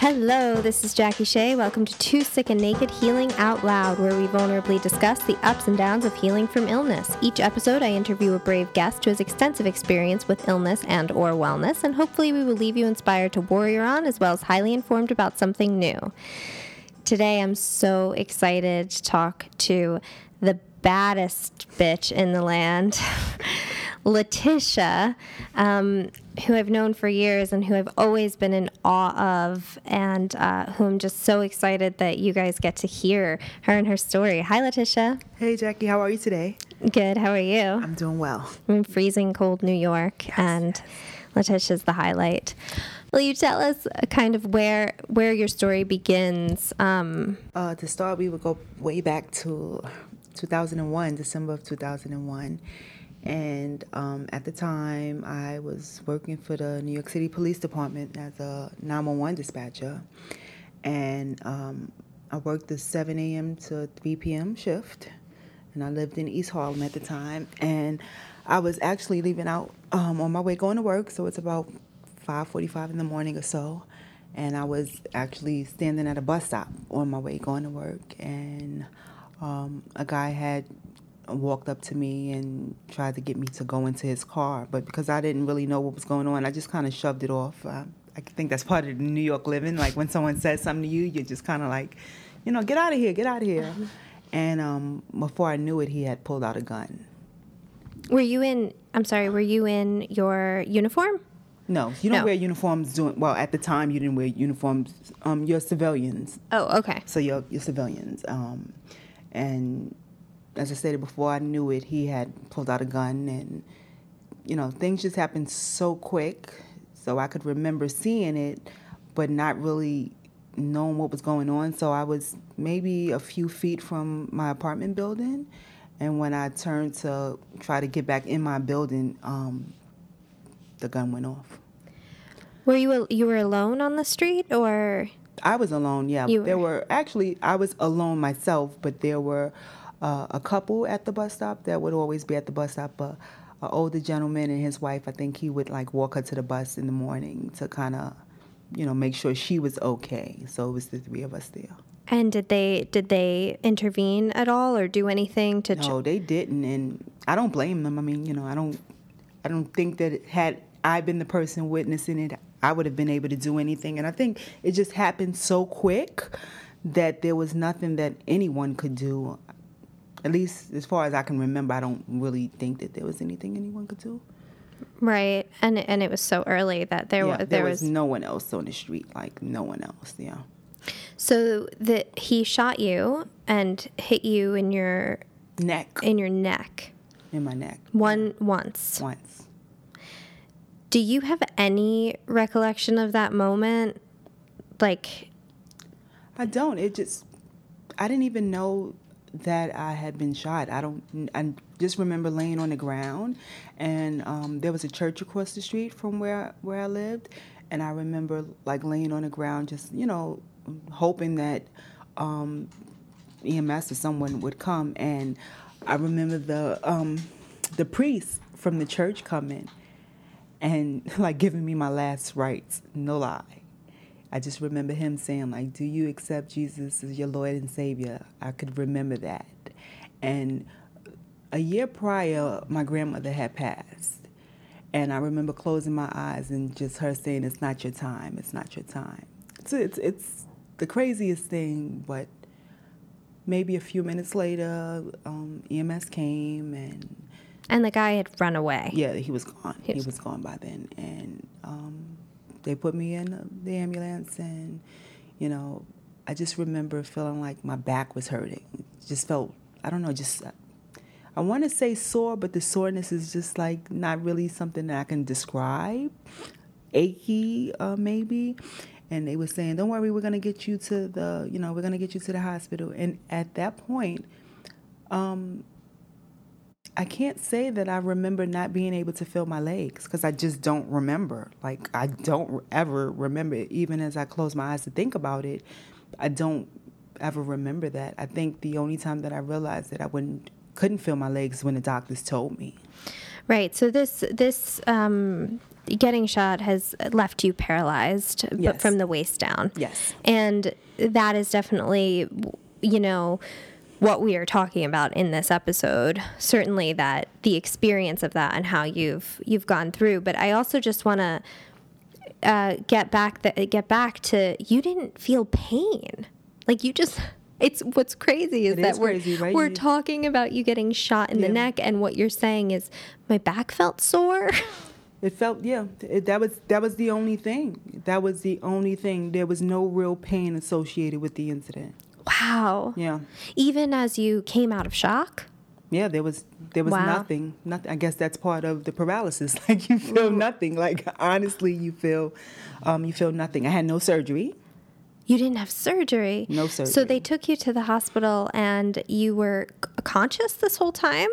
Hello, this is Jackie Shea. Welcome to Too Sick and Naked Healing Out Loud, where we vulnerably discuss the ups and downs of healing from illness. Each episode, I interview a brave guest who has extensive experience with illness and or wellness, and hopefully we will leave you inspired to warrior on as well as highly informed about something new. Today, I'm so excited to talk to the baddest bitch in the land. Letitia, um, who I've known for years and who I've always been in awe of, and uh, who I'm just so excited that you guys get to hear her and her story. Hi, Letitia. Hey, Jackie, how are you today? Good. How are you? I'm doing well. I'm in freezing cold New York, yes, and yes. Letitia's the highlight. Will you tell us kind of where where your story begins? Um, uh, to start, we would go way back to 2001, December of 2001 and um, at the time, I was working for the New York City Police Department as a 911 dispatcher. And um, I worked the 7 a.m. to 3 p.m. shift. And I lived in East Harlem at the time. And I was actually leaving out um, on my way going to work. So it's about 5.45 in the morning or so. And I was actually standing at a bus stop on my way going to work. And um, a guy had walked up to me and tried to get me to go into his car. But because I didn't really know what was going on, I just kind of shoved it off. Uh, I think that's part of the New York living. Like when someone says something to you, you're just kind of like, you know, get out of here, get out of here. Uh-huh. And um, before I knew it, he had pulled out a gun. Were you in? I'm sorry. Were you in your uniform? No, you don't no. wear uniforms. Doing well at the time, you didn't wear uniforms. Um, you're civilians. Oh, okay. So you're you're civilians. Um, and as I stated before, I knew it. He had pulled out a gun, and you know, things just happened so quick. So I could remember seeing it, but not really knowing what was going on. So I was maybe a few feet from my apartment building, and when I turned to try to get back in my building, um, the gun went off. Were you you were alone on the street, or? I was alone. Yeah, there were actually I was alone myself, but there were uh, a couple at the bus stop that would always be at the bus stop. Uh, an older gentleman and his wife, I think he would like walk her to the bus in the morning to kind of, you know, make sure she was okay. So it was the three of us there. And did they did they intervene at all or do anything to? No, ch- they didn't, and I don't blame them. I mean, you know, I don't, I don't think that had I been the person witnessing it, I would have been able to do anything. And I think it just happened so quick that there was nothing that anyone could do at least as far as I can remember, I don't really think that there was anything anyone could do. Right, and and it was so early that there yeah, was there, there was, was no one else on the street, like no one else. Yeah. So that he shot you and hit you in your neck. In your neck. In my neck. One once. Once. Do you have any recollection of that moment? Like. I don't. It just. I didn't even know that I had been shot. I don't. I just remember laying on the ground, and um, there was a church across the street from where where I lived, and I remember like laying on the ground, just you know, hoping that um, EMS or someone would come. And I remember the um, the priest from the church coming, and like giving me my last rites. No lie. I just remember him saying, like, do you accept Jesus as your Lord and Savior? I could remember that. And a year prior, my grandmother had passed. And I remember closing my eyes and just her saying, it's not your time, it's not your time. It's, it's, it's the craziest thing, but maybe a few minutes later, um, EMS came and. And the guy had run away. Yeah, he was gone. He was, he was gone by then. And um, they put me in the ambulance, and you know, I just remember feeling like my back was hurting. Just felt, I don't know, just I want to say sore, but the soreness is just like not really something that I can describe. Achy, uh, maybe. And they were saying, "Don't worry, we're gonna get you to the, you know, we're gonna get you to the hospital." And at that point, um, I can't say that I remember not being able to feel my legs because I just don't remember. Like, I don't ever remember it. Even as I close my eyes to think about it, I don't ever remember that. I think the only time that I realized that I wouldn't couldn't feel my legs when the doctors told me. Right. So this this um, getting shot has left you paralyzed, but from the waist down. Yes. And that is definitely, you know, what we are talking about in this episode. Certainly that the experience of that and how you've you've gone through. But I also just want to uh, get back the, get back to you didn't feel pain. Like you just it's what's crazy is It that is we're crazy, right? we're talking about you getting shot in the neck and what you're saying is my back felt sore. It felt yeah. It, that was that was the only thing. That was the only thing. There was no real pain associated with the incident. Wow. Yeah, Even as you came out of shock? yeah. There was there was Wow. nothing. Nothing. I guess that's part of the paralysis. Like you feel nothing. Like honestly, you feel um, you feel nothing. I had no surgery. You didn't have surgery. No surgery. So they took you to the hospital and you were c- conscious this whole time?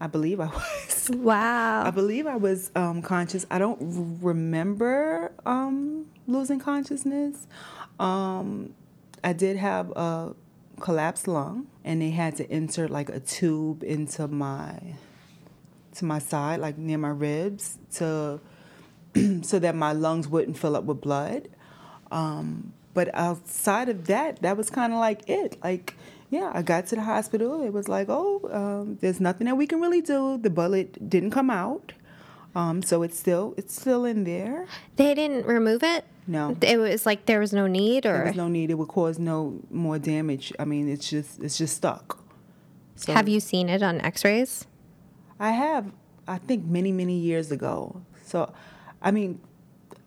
I believe I was. Wow. I believe I was um, conscious. I don't r- remember um, losing consciousness. Um, I did have a collapsed lung, and they had to insert like a tube into my to my side, like near my ribs, to so that my lungs wouldn't fill up with blood. Um, but outside of that, that was kind of like it. Like, yeah, I got to the hospital. It was like, oh, um, there's nothing that we can really do. The bullet didn't come out, um, so it's still it's still in there. They didn't remove it? No. It was like there was no need or There was no need. It would cause no more damage. I mean, it's just it's just stuck. So have you seen it on x-rays? I have, I think, many, many years ago. So, I mean,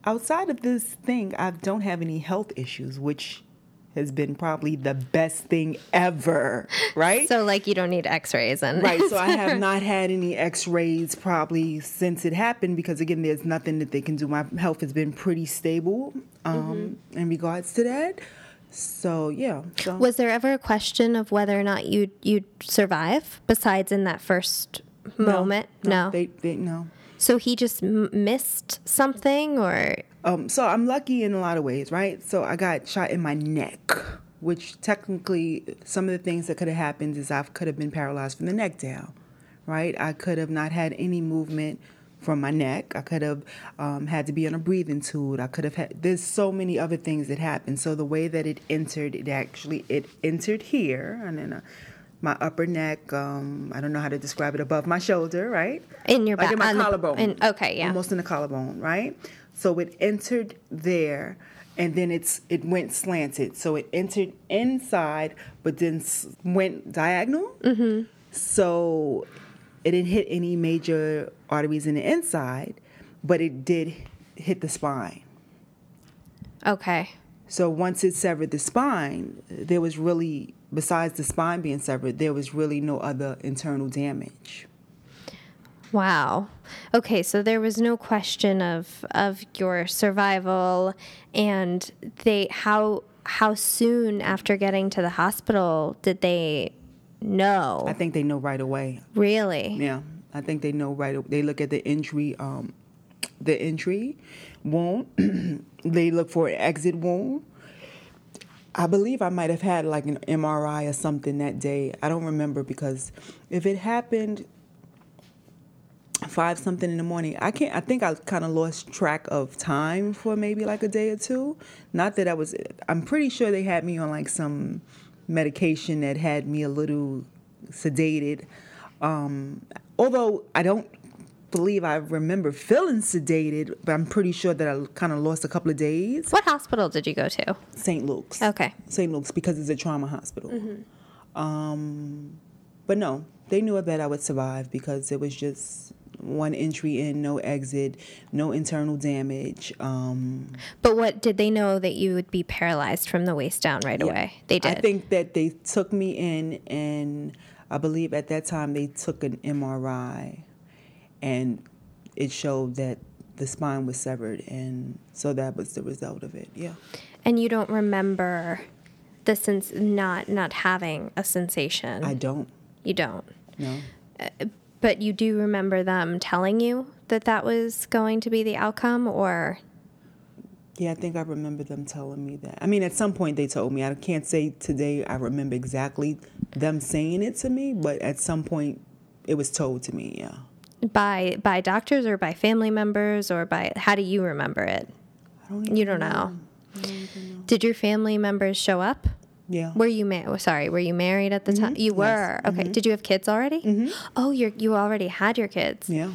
outside of this thing, I don't have any health issues, which has been probably the best thing ever, right? So like you don't need x-rays and Right, so I have not had any x rays probably since it happened because, again, there's nothing that they can do. My health has been pretty stable um, in regards to that. So, yeah. So. Was there ever a question of whether or not you'd you'd survive besides in that first moment? No. They, they, no. So he just m- missed something or Um, so I'm lucky in a lot of ways, right? So I got shot in my neck, which technically some of the things that could have happened is I could have been paralyzed from the neck down, right? I could have not had any movement from my neck. I could have um, had to be on a breathing tube. I could have had. There's so many other things that happened. So the way that it entered, it actually it entered here, and then. Uh, my upper neck, um, I don't know how to describe it, above my shoulder, right? in your back, like in my on the- collarbone. in- okay, yeah. Almost in the collarbone, right? So it entered there, and then it's it went slanted. So it entered inside, but then went diagonal. Mm-hmm. So it didn't hit any major arteries in the inside, but it did hit the spine. Okay. So once it severed the spine, there was really, besides the spine being severed, there was really no other internal damage. Wow. Okay, so there was no question of of your survival and they how how soon after getting to the hospital did they know? I think they know right away. really? Yeah, I think they know right. They look at the injury, um, the injury wound. they look for an exit wound. I believe I might have had like an MRI or something that day. I don't remember because if it happened five something in the morning, I can't. I think I kind of lost track of time for maybe like a day or two. Not that I was. I'm pretty sure they had me on like some medication that had me a little sedated. Um, although I don't believe I remember feeling sedated, but I'm pretty sure that I kind of lost a couple of days. What hospital did you go to? St. Luke's. Okay. St. Luke's because it's a trauma hospital. Um, but no, they knew that I would survive because it was just one entry in, no exit, no internal damage. Um, But what did they know that you would be paralyzed from the waist down right away? They did. I think that they took me in, and I believe at that time they took an MRI, and it showed that the spine was severed, and so that was the result of it. Yeah. and you don't remember the sense not not having a sensation. I don't. you don't. No. Uh, but you do remember them telling you that that was going to be the outcome, or Yeah, I think I remember them telling me that. I mean, at some point they told me. I can't say today I remember exactly them saying it to me, but at some point it was told to me, yeah. By by doctors or by family members or by how do you remember it? I don't even You don't know. Did your family members show up? Yeah. Were you ma- sorry? Were you married at the time? Mm-hmm. You were. Okay. Mm-hmm. Did you have kids already? Mhm. Oh, you you already had your kids. Yeah.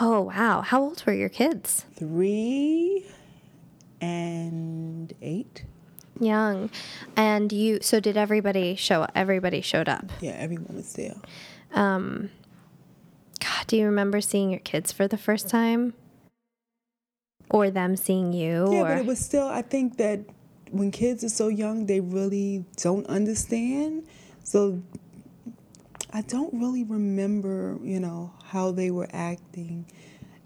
Oh wow. How old were your kids? Three and eight. Young. And you. So did everybody show? Everybody showed up. Yeah, everyone was there. Um, God, do you remember seeing your kids for the first time? Or them seeing you? Yeah, or but it was still. I think that when kids are so young, they really don't understand. So I don't really remember, you know, how they were acting,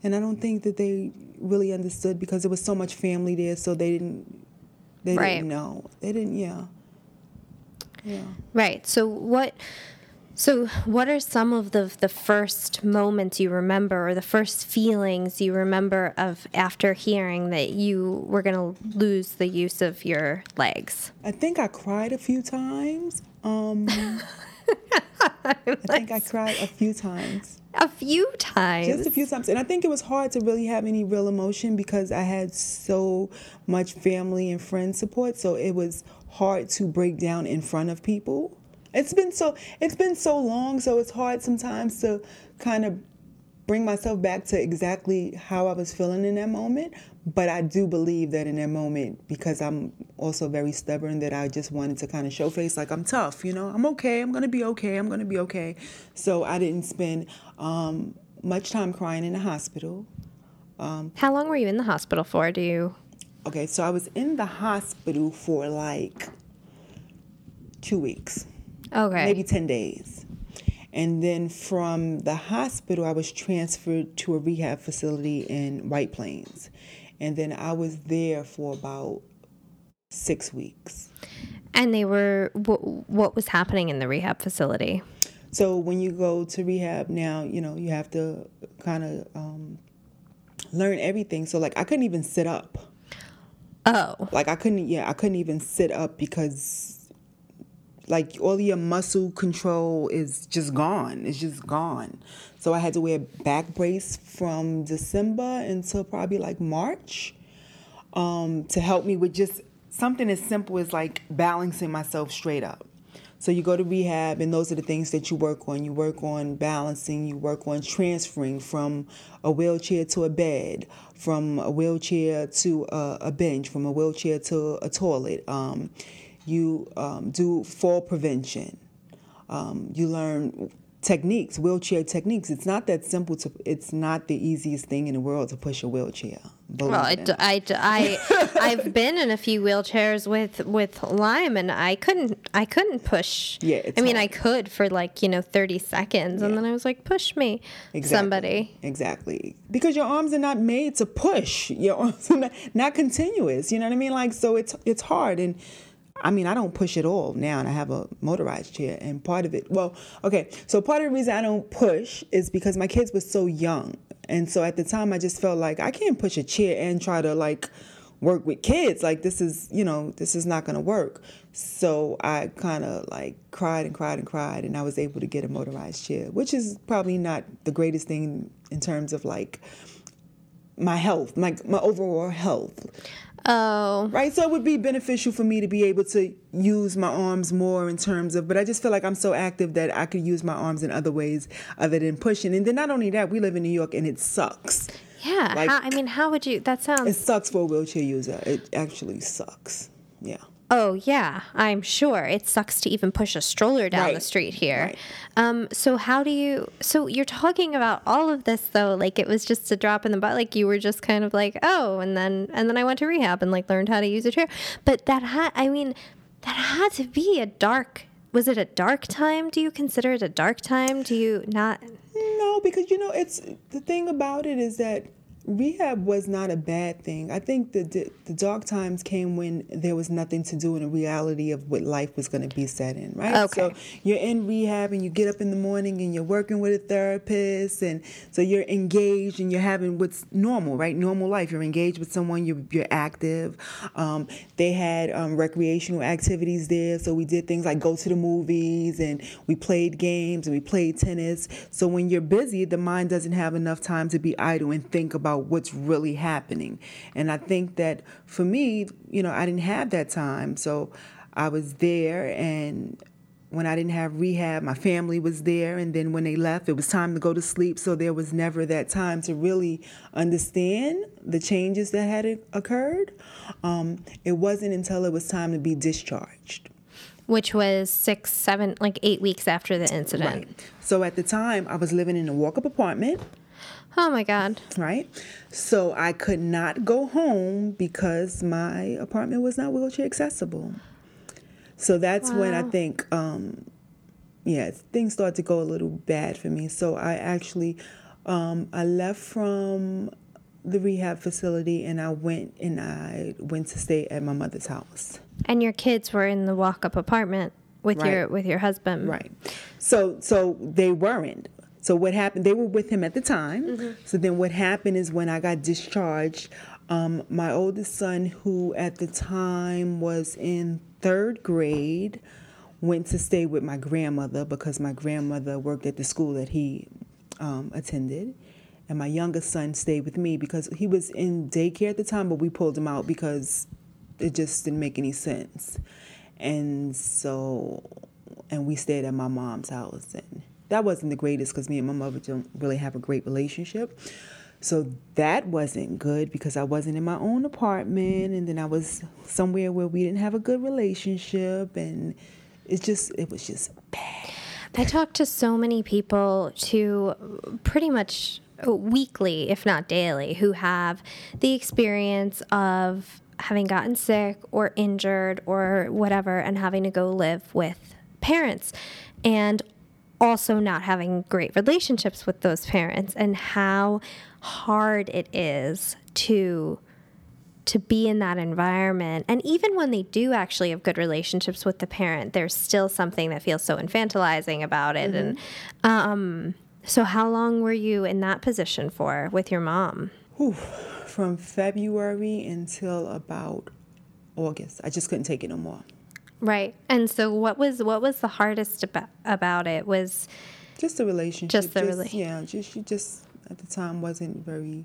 and I don't think that they really understood because there was so much family there. So they didn't. They Right. didn't know. They didn't. Yeah. Yeah. Right. So what so what are some of the the first moments you remember or the first feelings you remember of after hearing that you were going to lose the use of your legs? I think I cried a few times. Um, I think I cried a few times. A few times. Just a few times. And I think it was hard to really have any real emotion because I had so much family and friend support. So it was hard to break down in front of people. It's been so it's been so long, so it's hard sometimes to kind of bring myself back to exactly how I was feeling in that moment. But I do believe that in that moment, because I'm also very stubborn, that I just wanted to kind of show face like I'm tough, you know, I'm okay, I'm gonna be okay, I'm gonna be okay. So I didn't spend um, much time crying in the hospital. How long were you in the hospital for? Do you Okay, so I was in the hospital for like two weeks. Okay. maybe 10 days. And then from the hospital, I was transferred to a rehab facility in White Plains. And then I was there for about six weeks. And they were what, what was happening in the rehab facility? So when you go to rehab now, you know, you have to kind of um, learn everything. So, like, I couldn't even sit up. Oh. Like, I couldn't, yeah, I couldn't even sit up because like all your muscle control is just gone. It's just gone. So I had to wear back brace from December until probably like March um, to help me with just something as simple as like balancing myself straight up. So you go to rehab, and those are the things that you work on. You work on balancing. You work on transferring from a wheelchair to a bed, from a wheelchair to a, a bench, from a wheelchair to a toilet. Um, you um, do fall prevention. Um, you learn techniques, wheelchair techniques. It's not that simple to. It's not the easiest thing in the world to push a wheelchair. Well, I, it or d- not. I, d- I, I've been in a few wheelchairs with with Lyme, and I couldn't I couldn't push. Yeah, I mean, I could for like you know thirty seconds, and then I was like, push me, Exactly. somebody. Exactly. Because your arms are not made to push. Your arms are not, not continuous. You know what I mean? Like so it's it's hard and I mean, I don't push at all now, and I have a motorized chair. And part of it, well, okay, so part of the reason I don't push is because my kids were so young. And so at the time, I just felt like I can't push a chair and try to like work with kids. Like, this is, you know, this is not going to work. So I kind of like cried and cried and cried, and I was able to get a motorized chair, which is probably not the greatest thing in terms of like my health, my, my overall health Oh, right? So it would be beneficial for me to be able to use my arms more in terms of, but I just feel like I'm so active that I could use my arms in other ways other than pushing. And then not only that, we live in New York and it sucks. yeah. Like- how, I mean, how would you? That sounds. It sucks for a wheelchair user. It actually sucks. Yeah. Oh yeah, I'm sure it sucks to even push a stroller down the street here. Right. Um, so how do you? So you're talking about all of this though, like it was just a drop in the butt. Like you were just kind of like, oh, and then and then I went to rehab and like learned how to use a chair. But that had, I mean, that had to be a dark. Was it a dark time? Do you consider it a dark time? Do you not? No, because you know, it's the thing about it is that rehab was not a bad thing. I think the, the, dark times came when there was nothing to do and the reality of what life was going to be set in, right? Okay. So you're in rehab and you get up in the morning and you're working with a therapist and so you're engaged and you're having what's normal, right? Normal life. You're engaged with someone. You're you're active. Um, they had um, recreational activities there, so we did things like go to the movies and we played games and we played tennis. So when you're busy, the mind doesn't have enough time to be idle and think about what's really happening. And I think that for me, you know, I didn't have that time. So I was there and when I didn't have rehab, my family was there. And then when they left, it was time to go to sleep. So there was never that time to really understand the changes that had occurred. Um, it wasn't until it was time to be discharged. Which was six, seven, like eight weeks after the incident. Right. So at the time, I was living in a walk up apartment. Oh my God. Right. So I could not go home because my apartment was not wheelchair accessible. So that's wow. when I think, um, yeah, things started to go a little bad for me. So I actually, um, I left from the rehab facility and I went and I went to stay at my mother's house. And your kids were in the walk-up apartment with right. your with your husband. Right. So so they weren't. So what happened? They were with him at the time. Mm-hmm. So then what happened is when I got discharged, um, my oldest son, who at the time was in third grade, went to stay with my grandmother because my grandmother worked at the school that he um, attended. And my youngest son stayed with me because he was in daycare at the time, but we pulled him out because it just didn't make any sense. And so, and we stayed at my mom's house. And that wasn't the greatest because me and my mother don't really have a great relationship. So that wasn't good because I wasn't in my own apartment and then I was somewhere where we didn't have a good relationship and it just it was just bad. I talk to so many people to pretty much weekly, if not daily, who have the experience of having gotten sick or injured or whatever and having to go live with parents. And also not having great relationships with those parents and how hard it is to to be in that environment. And even when they do actually have good relationships with the parent there's still something that feels so infantilizing about it. Mm-hmm. and um, so how long were you in that position for with your mom? From february until about august. I just couldn't take it no more Right. And so what was what was the hardest about about it was just the relationship. Just the relationship. Yeah, just she just at the time wasn't very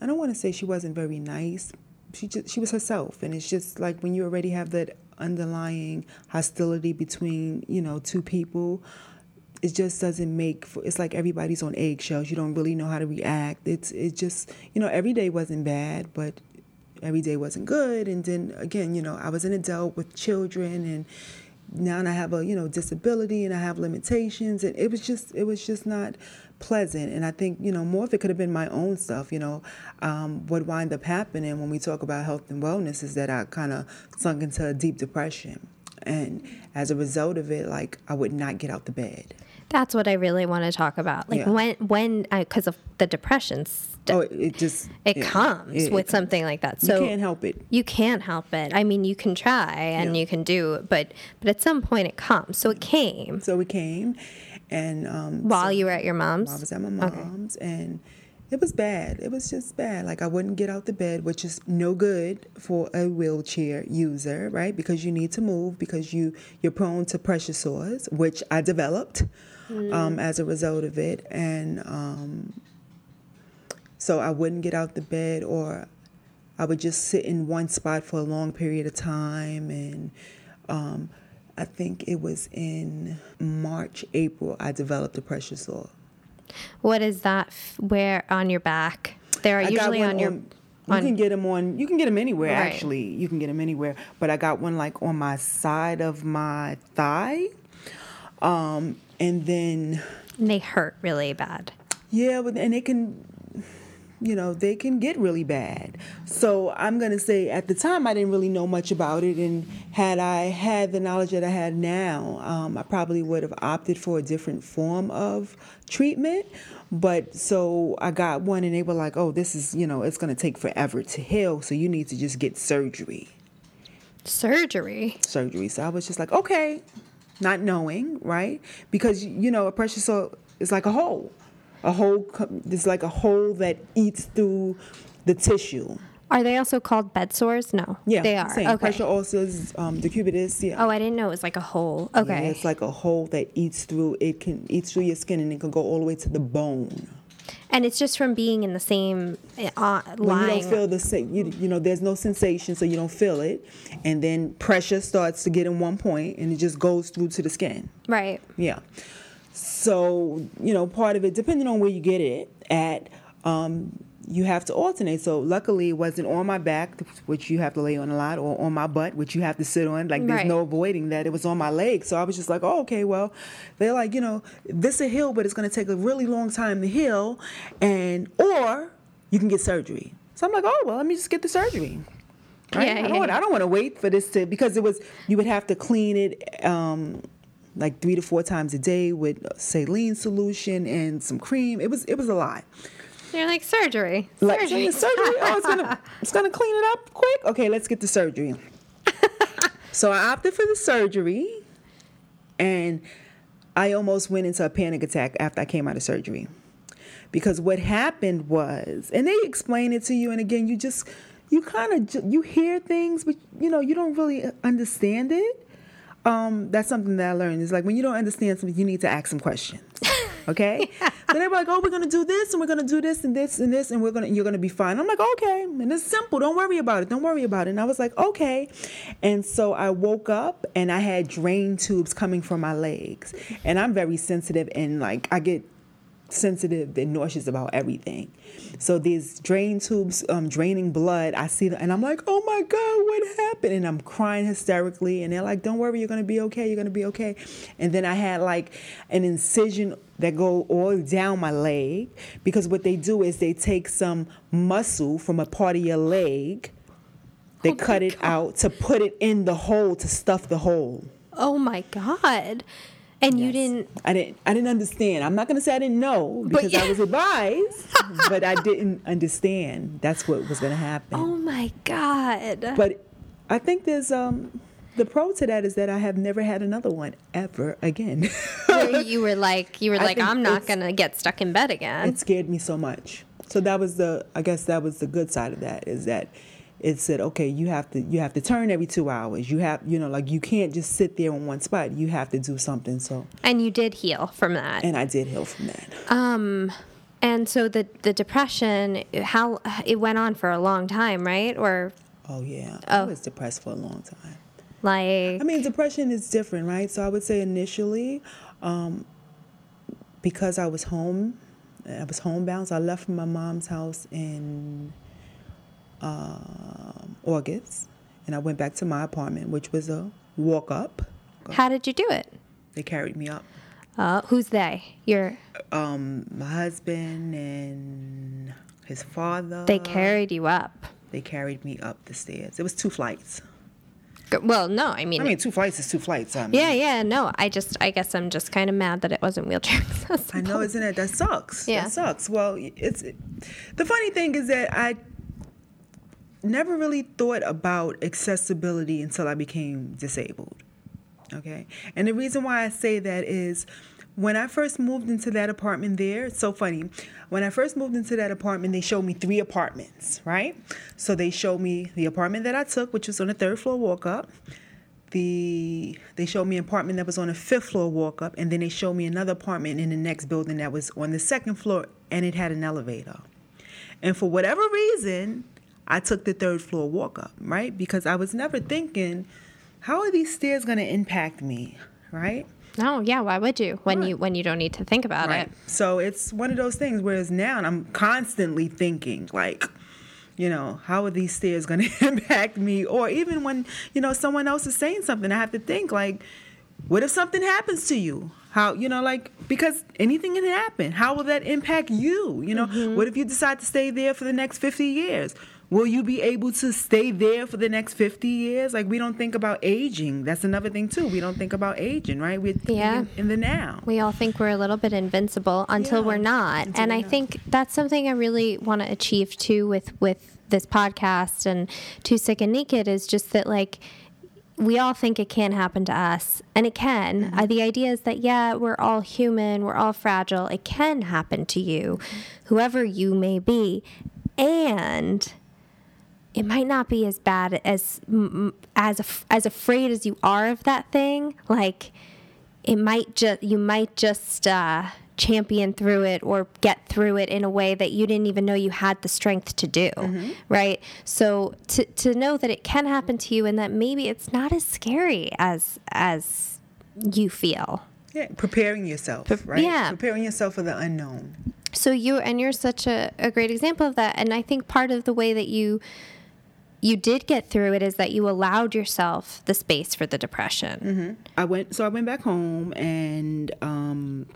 I don't want to say she wasn't very nice. She just she was herself and it's just like when you already have that underlying hostility between, you know, two people, it just doesn't make for, it's like everybody's on eggshells. You don't really know how to react. It's it just, you know, every day wasn't bad, but every day wasn't good. And then again, you know, I was an adult with children and now I have a, you know, disability and I have limitations and it was just it was just not pleasant. And I think, you know, more of it could have been my own stuff, you know. Um, what wind up happening when we talk about health and wellness is that I kind of sunk into a deep depression. And as a result of it, like I would not get out the bed. That's what I really want to talk about. Like yeah. when when because of the depression. St- oh, it just it comes it, with it, something like that. So you can't help it. You can't help it. I mean, you can try and yeah. you can do, but but at some point it comes. So it came. So it came, and um, while so you were at your mom's, I was at my mom's, okay. and it was bad. It was just bad. Like I wouldn't get out the bed, which is no good for a wheelchair user, right? Because you need to move because you you're prone to pressure sores, which I developed mm. um, as a result of it. And um, so I wouldn't get out the bed or I would just sit in one spot for a long period of time. And um, I think it was in March, April, I developed a pressure sore. What is that? Where on your back? There are I usually on your. On, you can get them on. You can get them anywhere. Right. Actually, you can get them anywhere. But I got one like on my side of my thigh, um, and then and they hurt really bad. Yeah, but and they can you know, they can get really bad. So I'm going to say at the time I didn't really know much about it and had I had the knowledge that I had now, um, I probably would have opted for a different form of treatment. But so I got one, and they were like, "Oh, this is you know, it's going to take forever to heal, so you need to just get surgery." Surgery. Surgery. So I was just like, okay, not knowing, right? Because you know, a pressure sore is like a hole. A hole. It's like a hole that eats through the tissue. Are they also called bed sores? No. Yeah, They are. Same. Okay. Pressure ulcers, um, decubitus. Yeah. Oh, I didn't know it was like a hole. Yeah, Okay. it's like a hole that eats through. It can eat through your skin, and it can go all the way to the bone. And it's just from being in the same uh, When you don't feel the same, you, you know, there's no sensation, so you don't feel it, and then pressure starts to get in one point, and it just goes through to the skin. right. Yeah. So, you know, part of it, depending on where you get it at, um, you have to alternate. So, luckily, it wasn't on my back, which you have to lay on a lot, or on my butt, which you have to sit on. Like, there's Right. no avoiding that. It was on my leg. So, I was just like, oh, okay, well, they're like, you know, this a hill, but it's going to take a really long time to heal. And, or you can get surgery. So, I'm like, oh, well, let me just get the surgery. Right? Yeah, I don't want, yeah. I don't want to wait for this to because it was you would have to clean it um, like three to four times a day with saline solution and some cream. It was it was a lot. You're like surgery. Like surgery. surgery. Oh, it's gonna it's gonna clean it up quick. Okay, let's get the surgery. so I opted for the surgery, and I almost went into a panic attack after I came out of surgery. Because what happened was, and they explain it to you, and again, you just you kind of you hear things, but you know you don't really understand it. Um, that's something that I learned. Is like when you don't understand something, you need to ask some questions. Okay. So they were like, "Oh, we're gonna do this, and we're gonna do this, and this, and this, and we're gonna you're gonna be fine." I'm like, "Okay," and it's simple. Don't worry about it. Don't worry about it. And I was like, "Okay," and so I woke up and I had drain tubes coming from my legs, and I'm very sensitive, and like I get sensitive and nauseous about everything. So these drain tubes um, draining blood, I see them and I'm like, oh my God, what happened? And I'm crying hysterically. And they're like, don't worry, you're going to be okay. You're going to be okay. And then I had like an incision that go all down my leg because what they do is they take some muscle from a part of your leg, they Oh cut it God. out to put it in the hole to stuff the hole. Oh my god. And you didn't. I didn't. I didn't understand. I'm not gonna say I didn't know because yeah. I was advised, but I didn't understand. That's what was gonna happen. Oh my god. But I think there's um the pro to that is that I have never had another one ever again. You were like, you were I like, I'm not gonna get stuck in bed again. it scared me so much. So that was the. I guess that was the good side of that is that it said, okay, you have to you have to turn every two hours. You have you know like you can't just sit there in one spot. You have to do something. So And you did heal from that. and I did heal from that. Um, and so the the depression, how it went on for a long time, right? Or Oh yeah, I Oh. was depressed for a long time. like, I mean, depression is different, right? So I would say initially, um, because I was home, I was homebound. So I left from my mom's house in um, August, and I went back to my apartment, which was a walk up. how did you do it? They carried me up. Uh, who's they? Your Um, my husband and his father. they carried you up. They carried me up the stairs. It was two flights. Well, no, I mean, I mean, two flights is two flights. I mean, yeah, yeah, no. I just, I guess I'm just kind of mad that it wasn't wheelchair accessible. I know, isn't it? That sucks. Yeah. That sucks. Well, it's the funny thing is that I never really thought about accessibility until I became disabled. Okay, and the reason why I say that is when I first moved into that apartment there, it's so funny. When I first moved into that apartment, they showed me three apartments, right? So they showed me the apartment that I took, which was on the third floor walk up. The they showed me an apartment that was on the fifth floor walk up, and then they showed me another apartment in the next building that was on the second floor, and it had an elevator. And for whatever reason, I took the third floor walk up, right? Because I was never thinking, how are these stairs going to impact me, right? No, yeah. Why would you when Right. you when you don't need to think about Right. it? So it's one of those things. Whereas now I'm constantly thinking, like, you know, how are these stairs going to impact me? Or even when you know someone else is saying something, I have to think like, what if something happens to you? How you know, like, because anything can happen. How will that impact you? You know, mm-hmm. what if you decide to stay there for the next fifty years? Will you be able to stay there for the next 50 years? Like, we don't think about aging. That's another thing, too. We don't think about aging, right? We're Yeah. in, the now. We all think we're a little bit invincible until Yeah, we're not. until and we're I not. think that's something I really want to achieve too with with this podcast and Too Sick and Naked is just that like we all think it can happen to us and it can. Mm-hmm. Uh, the idea is that yeah, we're all human, we're all fragile. It can happen to you, Mm-hmm. whoever you may be. And it might not be as bad as as as afraid as you are of that thing. Like it might just you might just uh, champion through it or get through it in a way that you didn't even know you had the strength to do. Right. So to to know that it can happen to you and that maybe it's not as scary as as you feel. Yeah, preparing yourself, Pre- right? yeah. Preparing yourself for the unknown. So you and you're such a, a great example of that. And I think part of the way that you you did get through it is that you allowed yourself the space for the depression. I went, so I went back home, and um,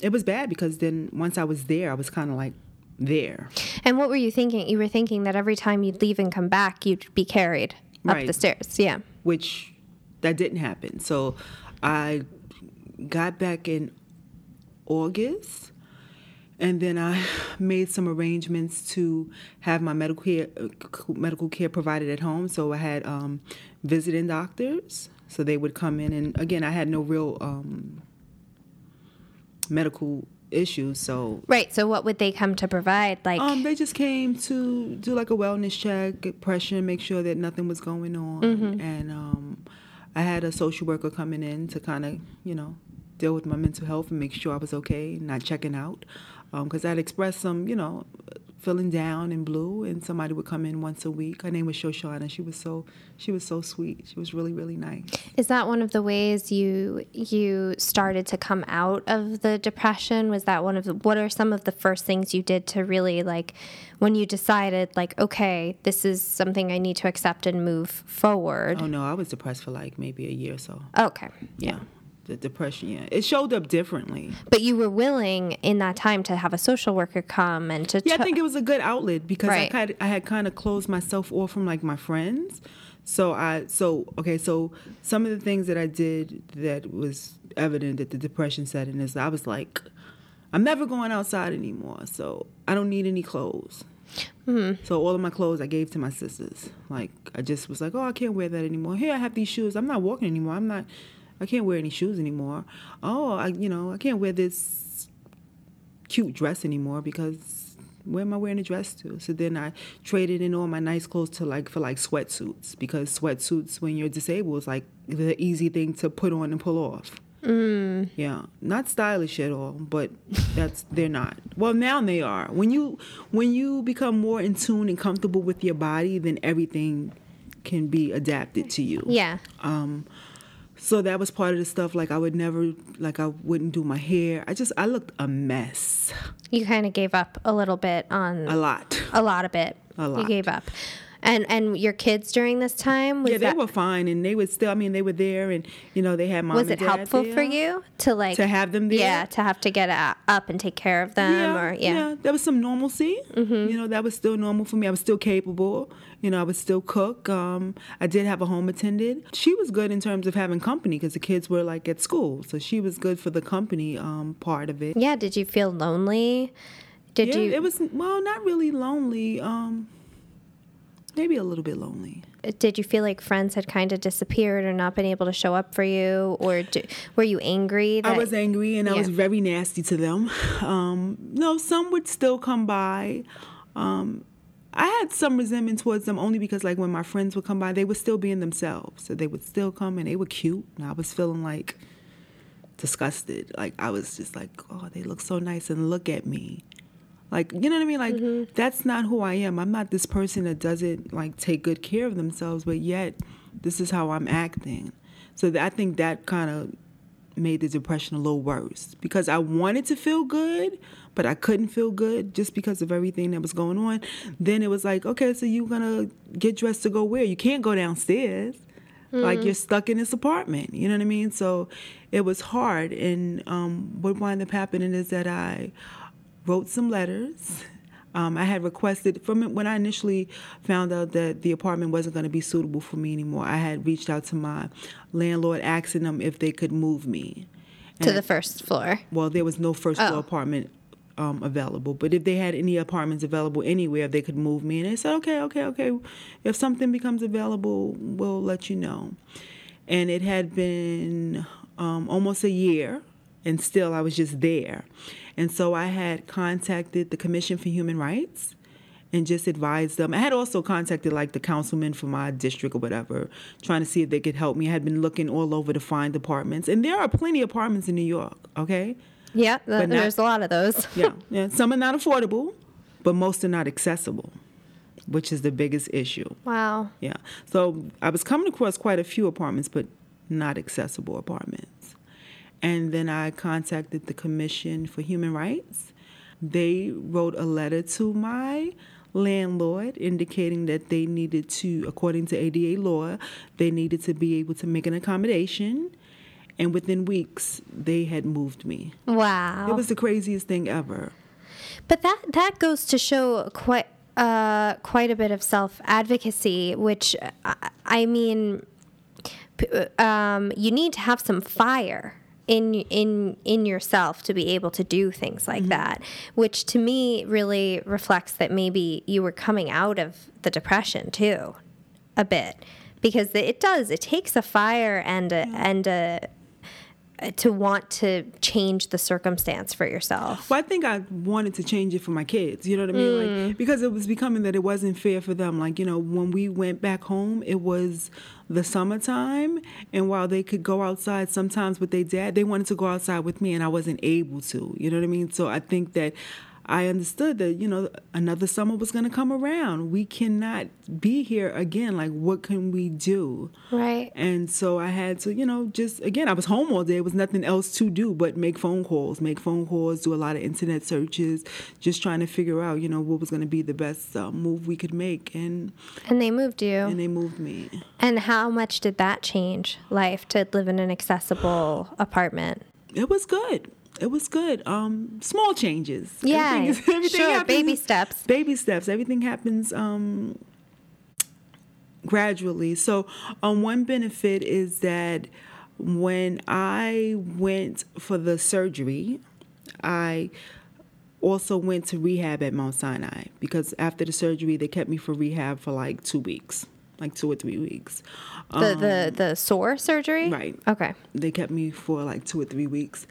it was bad because then once I was there, I was kind of like there. And what were you thinking? You were thinking that every time you'd leave and come back, you'd be carried up Right. the stairs. Yeah. which that didn't happen. So I got back in August, and then I made some arrangements to have my medical care medical care provided at home. So I had um, visiting doctors, so they would come in, and again, I had no real um, medical issues, so Right. So what would they come to provide? Like, um, they just came to do like a wellness check, get pressure, make sure that nothing was going on, and um, I had a social worker coming in to kind of, you know, deal with my mental health and make sure I was okay, not checking out, Um, because I'd express some, you know, feeling down and blue, and somebody would come in once a week. Her name was Shoshana. She was so, she was so sweet. She was really, really nice. is that one of the ways you you started to come out of the depression? Was that one of the what are some of the first things you did to really like when you decided like, okay, this is something I need to accept and move forward? Oh no, I was depressed for like maybe a year or so. Okay. Yeah, the depression. Yeah, it showed up differently. But you were willing in that time to have a social worker come and to Yeah, I think it was a good outlet because I Right. kind I had kind of closed myself off from like my friends. So I so okay, so some of the things that I did that was evident that the depression set in is I was like, I'm never going outside anymore, so I don't need any clothes. Mm-hmm. So all of my clothes I gave to my sisters. Like I just was like, oh, I can't wear that anymore. Here I have these shoes. I'm not walking anymore. I'm not. I can't wear any shoes anymore. Oh, I you know I can't wear this cute dress anymore because where am I wearing a dress to? So then I traded in all my nice clothes to like for like sweatsuits because sweatsuits when you're disabled is like the easy thing to put on and pull off. Mm. Yeah, not stylish at all, but that's they're not. Well, now they are. When you when you become more in tune and comfortable with your body, then everything can be adapted to you. Yeah. Um, so that was part of the stuff. Like I would never, like I wouldn't do my hair. I just I looked a mess, You kind of gave up a little bit on a lot. a lot of it. A lot. You gave up. And and your kids during this time was yeah, they that were fine, and they would still. I mean, they were there, and you know, they had mom was it helpful there. for you to like to have them there? Yeah, to have to get up and take care of them yeah, or yeah. Mm-hmm. there was some normalcy. You know, that was still normal for me. I was still capable. You know, I would still cook. Um, I did have a home attendant. She was good in terms of having company because the kids were like at school, so she was good for the company um, part of it. Yeah, did you feel lonely? Did yeah, you it was well, not really lonely. Um, maybe a little bit lonely. did you feel like friends had kind of disappeared or not been able to show up for you or do, were you angry that I was angry and I was very nasty to them. Um, no, some would still come by. Um, I had some resentment towards them only because, like, when my friends would come by, they were still being themselves. So they would still come and they were cute. And I was feeling like disgusted. Like, I was just like, oh, they look so nice and look at me. Like, you know what I mean? Like, that's not who I am. I'm not this person that doesn't, like, take good care of themselves, but yet this is how I'm acting. So th- I think that kind of made the depression a little worse because I wanted to feel good, but I couldn't feel good just because of everything that was going on. Then it was like, okay, so you're gonna get dressed to go where? You can't go downstairs. Like you're stuck in this apartment. You know what I mean? So it was hard. And um, what wound up happening is that I wrote some letters. Um, I had requested from when I initially found out that the apartment wasn't going to be suitable for me anymore. I had reached out to my landlord, asking them if they could move me to And- the first floor. well, there was no first Oh. floor apartment um, available, but if they had any apartments available anywhere, they could move me. And they said, okay, okay, okay. If something becomes available, we'll let you know. And it had been um, almost a year, and still I was just there. And so I had contacted the Commission for Human Rights and just advised them. I had also contacted like the councilman for my district or whatever, trying to see if they could help me. I had been looking all over to find apartments, and there are plenty of apartments in New York. Okay, Yeah, th- But not- there's a lot of those. yeah, yeah. Some are not affordable, but most are not accessible, which is the biggest issue. Wow. Yeah. So I was coming across quite a few apartments, but not accessible apartments. And then I contacted the Commission for Human Rights. They wrote a letter to my landlord indicating that they needed to, according to ADA law, they needed to be able to make an accommodation. And within weeks, they had moved me. Wow. It was the craziest thing ever. But that that goes to show quite uh, quite a bit of self advocacy, which I, I mean, um, you need to have some fire in in in yourself to be able to do things like mm-hmm. that. Which to me really reflects that maybe you were coming out of the depression too, a bit, because it does. It takes a fire and a and a Uh, to want to change the circumstance for yourself. Well, I think I wanted to change it for my kids. You know what I mean? Like mm. because it was becoming that it wasn't fair for them. Like you know, when we went back home, it was the summertime, and while they could go outside sometimes with their dad, they wanted to go outside with me, and I wasn't able to. You know what I mean? So I think that. I understood that you know another summer was going to come around. We cannot be here again. Like, what can we do? Right. And so I had to, you know, just again, I was home all day. There was nothing else to do but make phone calls, make phone calls, do a lot of internet searches, just trying to figure out, you know, what was going to be the best uh, move we could make. And And they moved you. and they moved me. And how much did that change life to live in an accessible apartment? It was good. It was good. Um, small changes. Yeah, Everything is- everything sure, happens- baby steps. Baby steps. Everything happens um, gradually. So, um, one benefit is that when I went for the surgery, I also went to rehab at Mount Sinai because after the surgery, they kept me for rehab for like two weeks, like two or three weeks. The the the sore surgery? Um, Right. Okay. They kept me for like two or three weeks.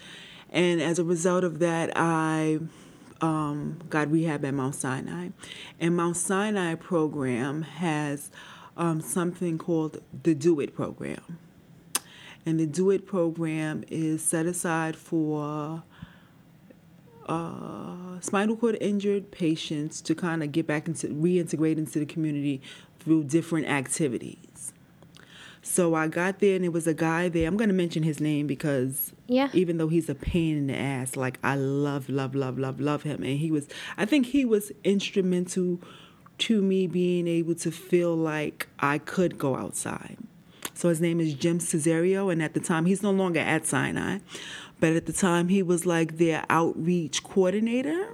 And as a result of that, I um, got rehab at Mount Sinai. And Mount Sinai program has um, something called the Do It program. And the Do It program is set aside for uh, spinal cord injured patients to kind of get back into reintegrate into the community through different activities. So I got there and it was a guy there. I'm going to mention his name because Yeah. even though he's a pain in the ass, like I love, love, love, love, love him. And he was, I think he was instrumental to me being able to feel like I could go outside. So his name is Jim Cesario, and at the time he's no longer at Sinai, but at the time he was like their outreach coordinator.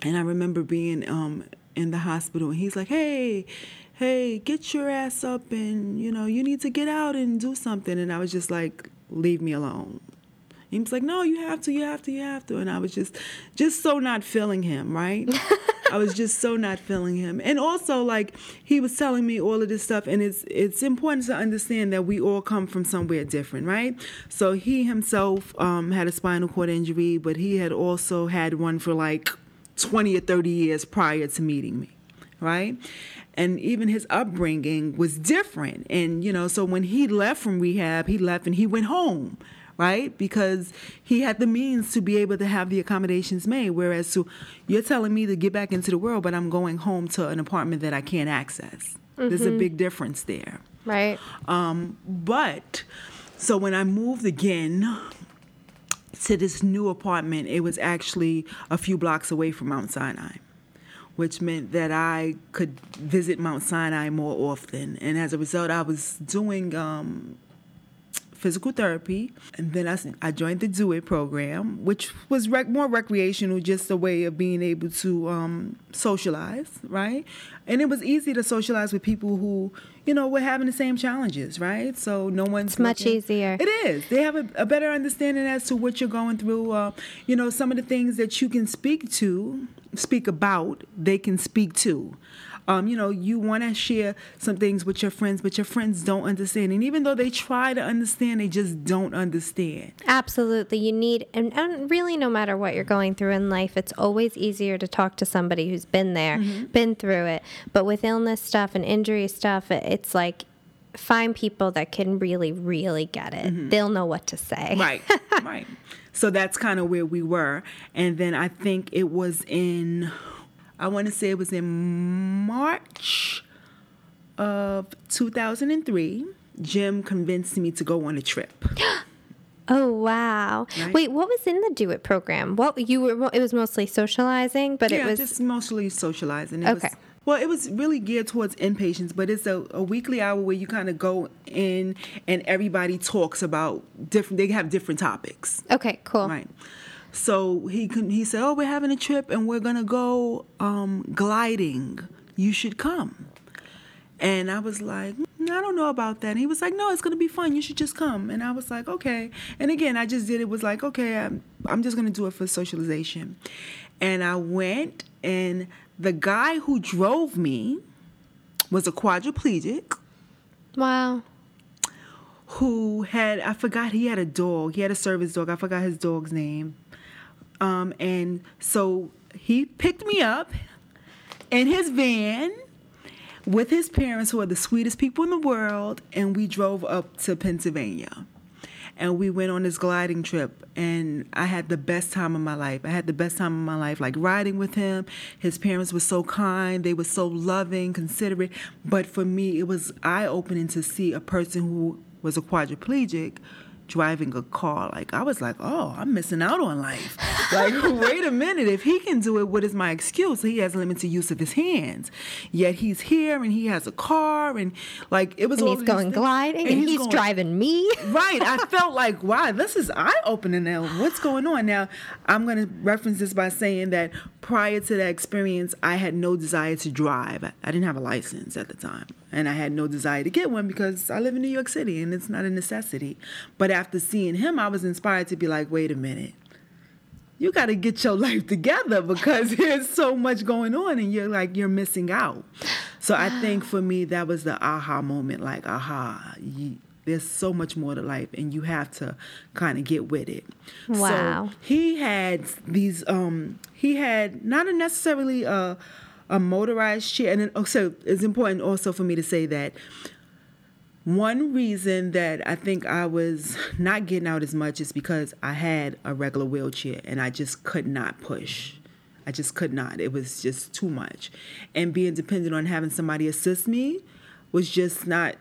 And I remember being um, in the hospital, and he's like, "Hey, hey, get your ass up, and you know you need to get out and do something." And I was just like, "Leave me alone." He was like, "No, you have to, you have to, you have to," and I was just, just so not feeling him, right? I was just so not feeling him, and also like he was telling me all of this stuff, and it's it's important to understand that we all come from somewhere different, right? So he himself um, had a spinal cord injury, but he had also had one for like twenty or thirty years prior to meeting me, right? And even his upbringing was different, and you know, so when he left from rehab, he left and he went home right? Because he had the means to be able to have the accommodations made. Whereas, so you're telling me to get back into the world, but I'm going home to an apartment that I can't access. There's a big difference there. Right. Um, but so when I moved again to this new apartment, it was actually a few blocks away from Mount Sinai, which meant that I could visit Mount Sinai more often. And as a result, I was doing um, physical therapy, and then I, I joined the Do It program, which was rec- more recreational, just a way of being able to um, socialize, right? And it was easy to socialize with people who, you know, were having the same challenges, right? So no one's It's much looking- easier. It is. They have a, a better understanding as to what you're going through. Uh, you know, some of the things that you can speak to, speak about, they can speak to. Um, you know, you want to share some things with your friends, but your friends don't understand. And even though they try to understand, they just don't understand. Absolutely. You need, and, and really, no matter what you're going through in life, it's always easier to talk to somebody who's been there, Mm-hmm. been through it. But with illness stuff and injury stuff, it- it's like find people that can really, really get it. They'll know what to say. Mm-hmm. Right, right. So that's kind of where we were. And then I think it was in, I want to say it was in March of 2003. Jim convinced me to go on a trip. Oh wow! Right. Wait, what was in the Do It program? What you were? It was mostly socializing, but yeah, it was just mostly socializing. It Okay. Was, well, it was really geared towards inpatients, but it's a, a weekly hour where you kind of go in and everybody talks about different. They have different topics. okay. Cool. Right. So he can, he said, "Oh, we're having a trip and we're gonna go um, gliding. You should come." And I was like, "Mm, "I don't know about that." And he was like, "No, it's gonna be fun. You should just come." And I was like, "Okay." And again, I just did it. Was like, "Okay, I'm, I'm just gonna do it for socialization." And I went, and the guy who drove me was a quadriplegic Wow. who had I forgot he had a dog. He had a service dog. I forgot his dog's name. Um, and so he picked me up in his van with his parents, who are the sweetest people in the world, and we drove up to Pennsylvania. And we went on this gliding trip, and I had the best time of my life. I had the best time of my life, like riding with him. His parents were so kind, they were so loving, considerate. But for me, it was eye opening to see a person who was a quadriplegic driving a car. Like I was like, oh, I'm missing out on life. Like, wait a minute, if he can do it, what is my excuse? He has limited use of his hands. Yet he's here and he has a car and like it was And all he's going things. gliding, and, he's, going- driving me. right. I felt like, wow, this is eye opening now. What's going on? Now, I'm going to reference this by saying that prior to that experience, I had no desire to drive. I didn't have a license at the time. And I had no desire to get one because I live in New York City and it's not a necessity. But after seeing him, I was inspired to be like, wait a minute. You got to get your life together because there's so much going on and you're like, you're missing out. So I think for me, that was the aha moment like, aha, you, there's so much more to life and you have to kind of get with it. Wow. So he had these, um, he had not a necessarily a, a motorized chair. And then oh, also, it's important also for me to say that one reason that I think I was not getting out as much is because I had a regular wheelchair and I just could not push. I just could not. It was just too much. And being dependent on having somebody assist me was just not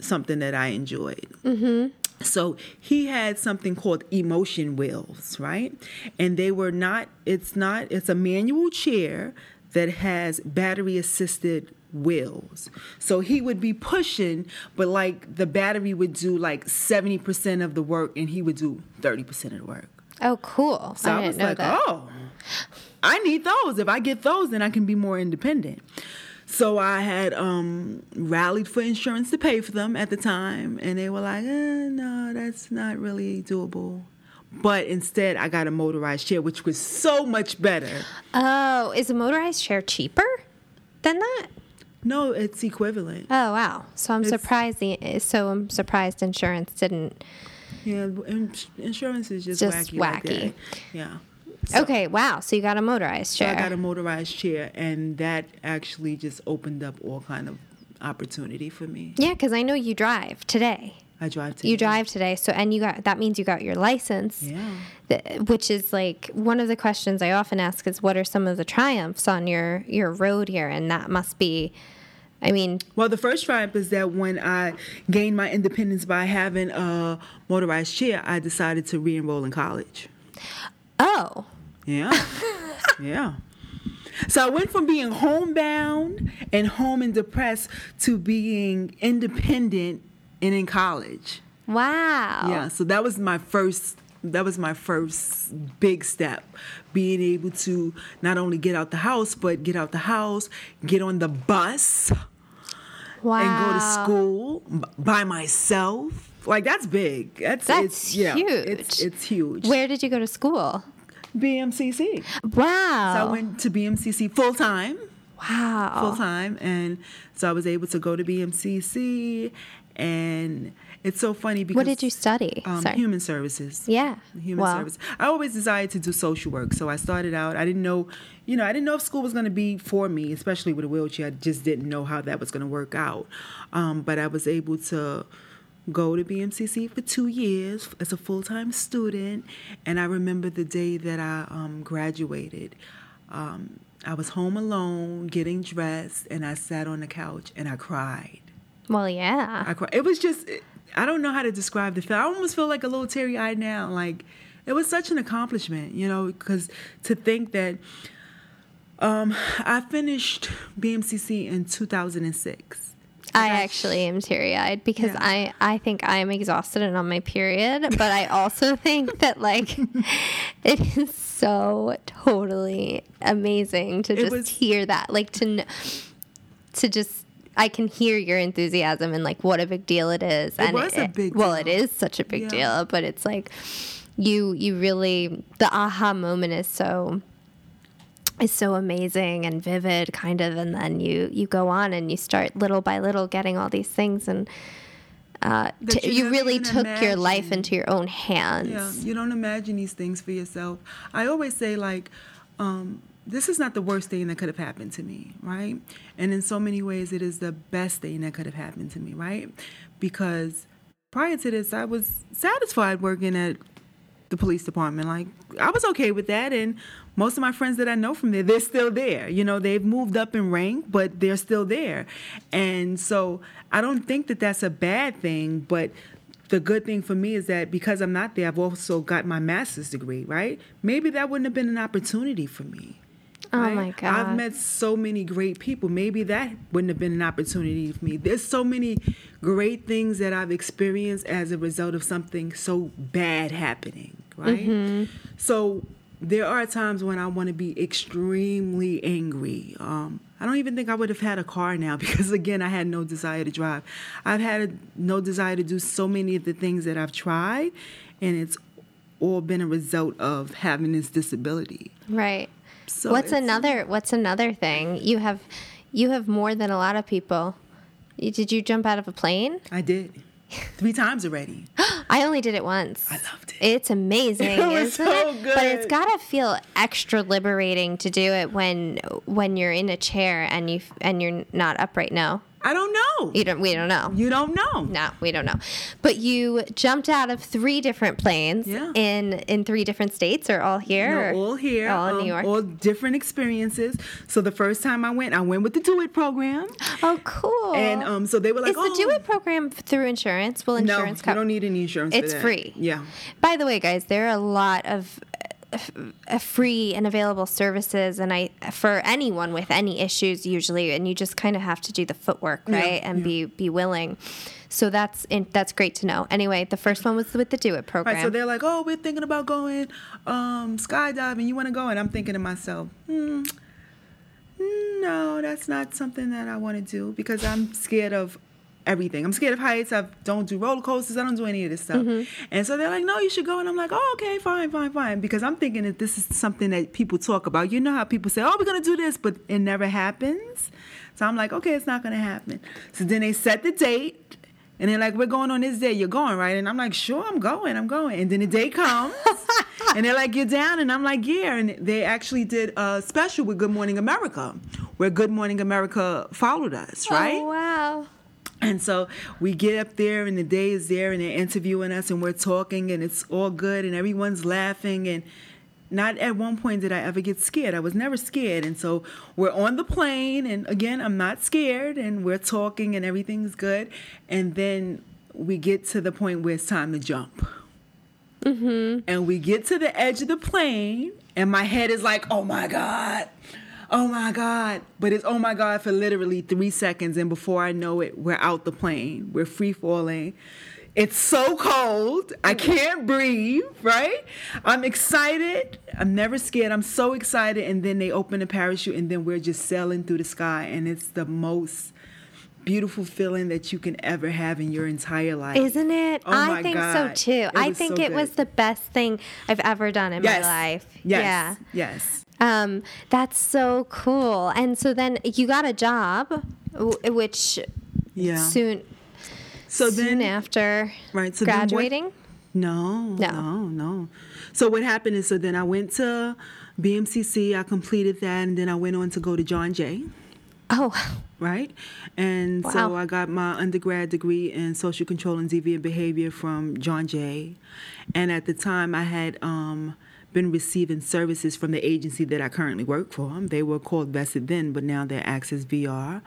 something that I enjoyed. Mm-hmm. So he had something called e-motion wheels, right? And they were not, it's not, it's a manual chair that has battery assisted wheels. So he would be pushing, but like the battery would do like 70% of the work and he would do 30% of the work. Oh, cool. So I, I, didn't was know like, that. oh, I need those. If I get those, then I can be more independent. So I had um, rallied for insurance to pay for them at the time, and they were like, eh, no, that's not really doable. But instead, I got a motorized chair, which was so much better. Oh, is a motorized chair cheaper than that? No, it's equivalent. Oh wow! So I'm It's- surprised. The so I'm surprised insurance didn't. Yeah, insurance is just, Just wacky. like wacky. that. Yeah. So- okay, wow. So you got a motorized So chair. I got a motorized chair, and that actually just opened up all kind of opportunity for me. yeah, because I know you drive today. I drive to You drive today, so and you got that means you got your license. Yeah. th- which is like one of the questions I often ask is what are some of the triumphs on your your road here and that must be I mean Well, the first triumph is that when I gained my independence by having a motorized chair, I decided to re-enroll in college. oh Yeah, yeah. So I went from being homebound and home and depressed to being independent and in college. Wow. Yeah, so that was my first that was my first big step being able to not only get out the house but get out the house get on the bus Wow. and go to school by myself like that's big that's, That's it's, yeah, it's, huge. it's huge Where did you go to school? bmcc Wow. so i went to bmcc full time wow. full time, and so I was able to go to BMCC, and it's so funny because What did you study? Um, human services. Yeah. Human Wow. service. I always desired to do social work, so I started out. I didn't know, you know, I didn't know if school was going to be for me, especially with a wheelchair. I just didn't know how that was going to work out. Um, but I was able to go to BMCC for two years as a full time student, and I remember the day that I um, graduated. Um, I was home alone, getting dressed, and I sat on the couch and I cried. Well, yeah. I cried. It was just, I don't know how to describe the feeling. I almost feel like a little teary eyed now. Like, it was such an accomplishment, you know, because to think that um, I finished BMCC in 2006. I actually am teary eyed because Yeah. I, I think I am exhausted and on my period, but I also think that like it is so totally amazing to It just was- hear that, like to to just I can hear your enthusiasm and like what a big deal it is. and was a big well, it is such a big Yeah. deal, but it's like you you really the aha moment is so is so amazing and vivid kind of and then you you go on and you start little by little getting all these things and uh, t- you you really took your life into your own hands Yeah, you don't imagine these things for yourself. I always say, like, um, this is not the worst thing that could have happened to me, right? And in so many ways, it is the best thing that could have happened to me, right? Because prior to this, I was satisfied working at the police department. Like, I was okay with that. And most of my friends that I know from there, they're still there. You know, they've moved up in rank, but they're still there. And so I don't think that that's a bad thing, but the good thing for me is that because I'm not there, I've also got my master's degree, right? Maybe that wouldn't have been an opportunity for me. Oh right? my god I've met so many great people. Maybe that wouldn't have been an opportunity for me. There's so many great things that I've experienced as a result of something so bad happening, right? Mm-hmm. So there are times when I want to be extremely angry. Um, I don't even think I would have had a car now because, again, I had no desire to drive. I've had a, no desire to do so many of the things that I've tried, and it's all been a result of having this disability. right So what's another what's another thing you have you have more than a lot of people You- did you jump out of a plane I did. Three times already. I only did it once. I loved it. It's amazing, It was so it? But it's gotta feel extra liberating to do it when when you're in a chair and you and you're not upright. No, I don't know. you don't. We don't know. You don't know. No, we don't know. But you jumped out of three different planes Yeah. in in three different states, or all here, No, all here. all in um, New York. All different experiences. So the first time I went, I went with the Do It program. oh, cool. And um, so they were like, is the oh, Do It program through insurance? Will insurance? No, insurance you don't need any insurance for It's free. Yeah. By the way, guys, there are a lot of free and available services, and I for anyone with any issues usually, and you just kind of have to do the footwork, Yeah, right, and yeah. be be willing. So that's in, that's great to know. Anyway, the first one was with the Do It program. Right, so they're like, oh, we're thinking about going um, skydiving. You want to go? And I'm thinking to myself, hmm, no, that's not something that I want to do because I'm scared of everything. I'm scared of heights. I don't do roller coasters. I don't do any of this stuff. Mm-hmm. And so they're like, no, you should go. And I'm like, oh, okay, fine, fine, fine. Because I'm thinking that this is something that people talk about. You know how people say, oh, we're going to do this, but it never happens. So I'm like, okay, it's not going to happen. So then they set the date. And they're like, we're going on this day. You're going, right? And I'm like, sure, I'm going. I'm going. And then the day comes. and they're like, you're down. And I'm like, yeah. And they actually did a special with Good Morning America, where Good Morning America followed us, right? Oh wow. And so we get up there, and the day is there, and they're interviewing us, and we're talking, and it's all good, and everyone's laughing. And not at one point did I ever get scared. I was never scared. And so we're on the plane, and again, I'm not scared, and we're talking, and everything's good. And then we get to the point where it's time to jump. Mm-hmm. And we get to the edge of the plane, and my head is like, oh my God. Oh my God. But it's oh my God for literally three seconds. And before I know it, we're out the plane. We're free falling. It's so cold. I can't breathe, right? I'm excited. I'm never scared. I'm so excited. And then they open the parachute, and then we're just sailing through the sky. And it's the most beautiful feeling that you can ever have in your entire life. Isn't it? Oh I think God. so too. It I think so it was the best thing I've ever done in Yes. my life. Yes. Yeah. Yes. Um, that's so cool. And so then you got a job, which Yeah. soon so soon then, after right. So then what- graduating. No, No. no, no, So what happened is, so then I went to BMCC. I completed that, and then I went on to go to John Jay. oh, right? And so I got my undergrad degree in social control and deviant behavior from John Jay. And at the time, I had um, been receiving services from the agency that I currently work for. They were called VESID then, but now they're Access VR.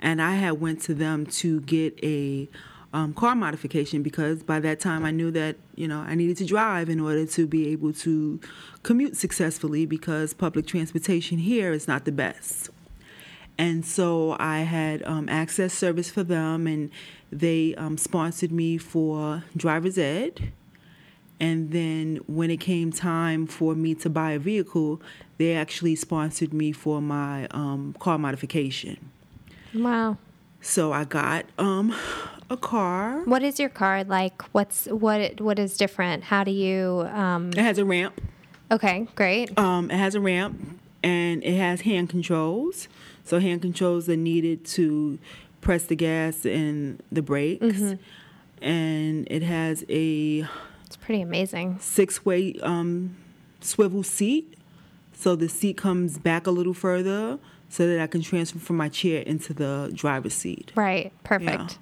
And I had went to them to get a um, car modification because by that time I knew that you know I needed to drive in order to be able to commute successfully because public transportation here is not the best. And so I had um, access service for them, and they um, sponsored me for driver's ed. And then when it came time for me to buy a vehicle, they actually sponsored me for my um, car modification. wow. So I got um, a car. What is your car like? What's what? What is different? How do you? Um, It has a ramp. okay, great. Um, it has a ramp and it has hand controls. So hand controls are needed to press the gas and the brakes. And it has a It's pretty amazing. six-way um, swivel seat. So the seat comes back a little further so that I can transfer from my chair into the driver's seat. Right. Yeah. Perfect.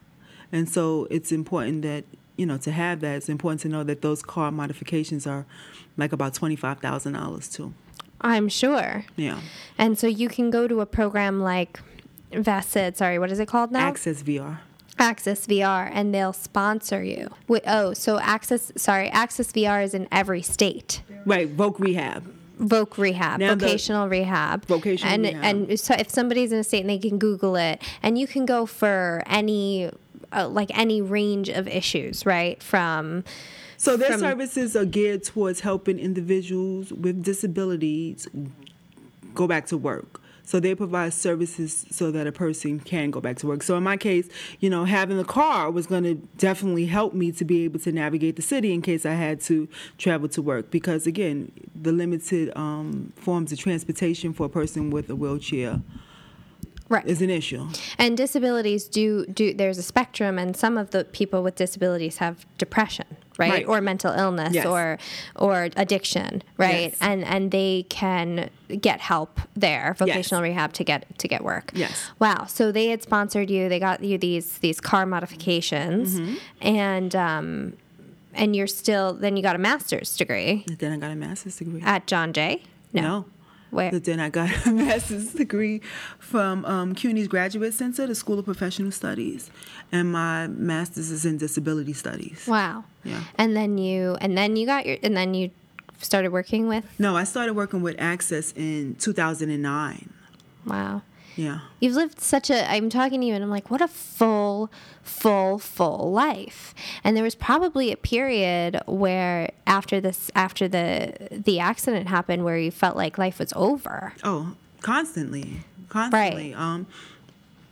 And so it's important that, you know, to have that, it's important to know that those car modifications are like about $25,000 too. I'm sure. Yeah. And so you can go to a program like VESID. Sorry, what is it called now? Access VR. Access VR, and they'll sponsor you. Wait, oh, so Access. Sorry, Access VR is in every state. Right, Voc Rehab. Voc rehab, Now the- vocational rehab, Vocational and rehab. and so if somebody's in a state and they can Google it, and you can go for any uh, like any range of issues, right? From So their From- services are geared towards helping individuals with disabilities go back to work. So they provide services so that a person can go back to work. So in my case, you know, having the car was going to definitely help me to be able to navigate the city in case I had to travel to work. Because again, the limited um, forms of transportation for a person with a wheelchair right, is an issue. and disabilities do do. There's a spectrum, and some of the people with disabilities have depression, right, Right. or mental illness, Yes. or or addiction, right, Yes. and and they can get help there, vocational rehab to get to get work. Yes. Wow. So they had sponsored you. They got you these these car modifications, Mm-hmm. and um, and you're still. Then you got a master's degree And then I got a master's degree. at John Jay. No. Where? But then I got a master's degree from um, CUNY's Graduate Center, the School of Professional Studies, and my master's is in disability studies. Wow. Yeah. And then you and then you got your and then you started working with. No, I started working with Access in 2009. Wow. Yeah. You've lived such a. I'm talking to you, and I'm like, what a full, full, full life. And there was probably a period where after this, after the the accident happened, where you felt like life was over. Oh, constantly, constantly. Um,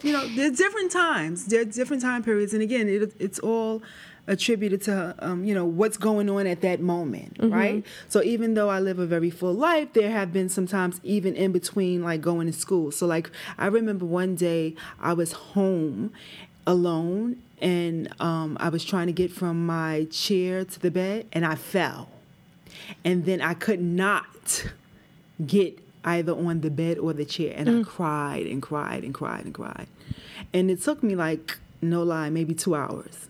you know, there's different times. There's different time periods, and again, it, it's all attributed to um, you know what's going on at that moment, right? So even though I live a very full life, there have been sometimes even in between, like going to school. So like I remember one day I was home alone, and um, I was trying to get from my chair to the bed, and I fell, and then I could not get either on the bed or the chair and I cried and cried and cried and cried. And it took me like no lie, maybe 2 hours.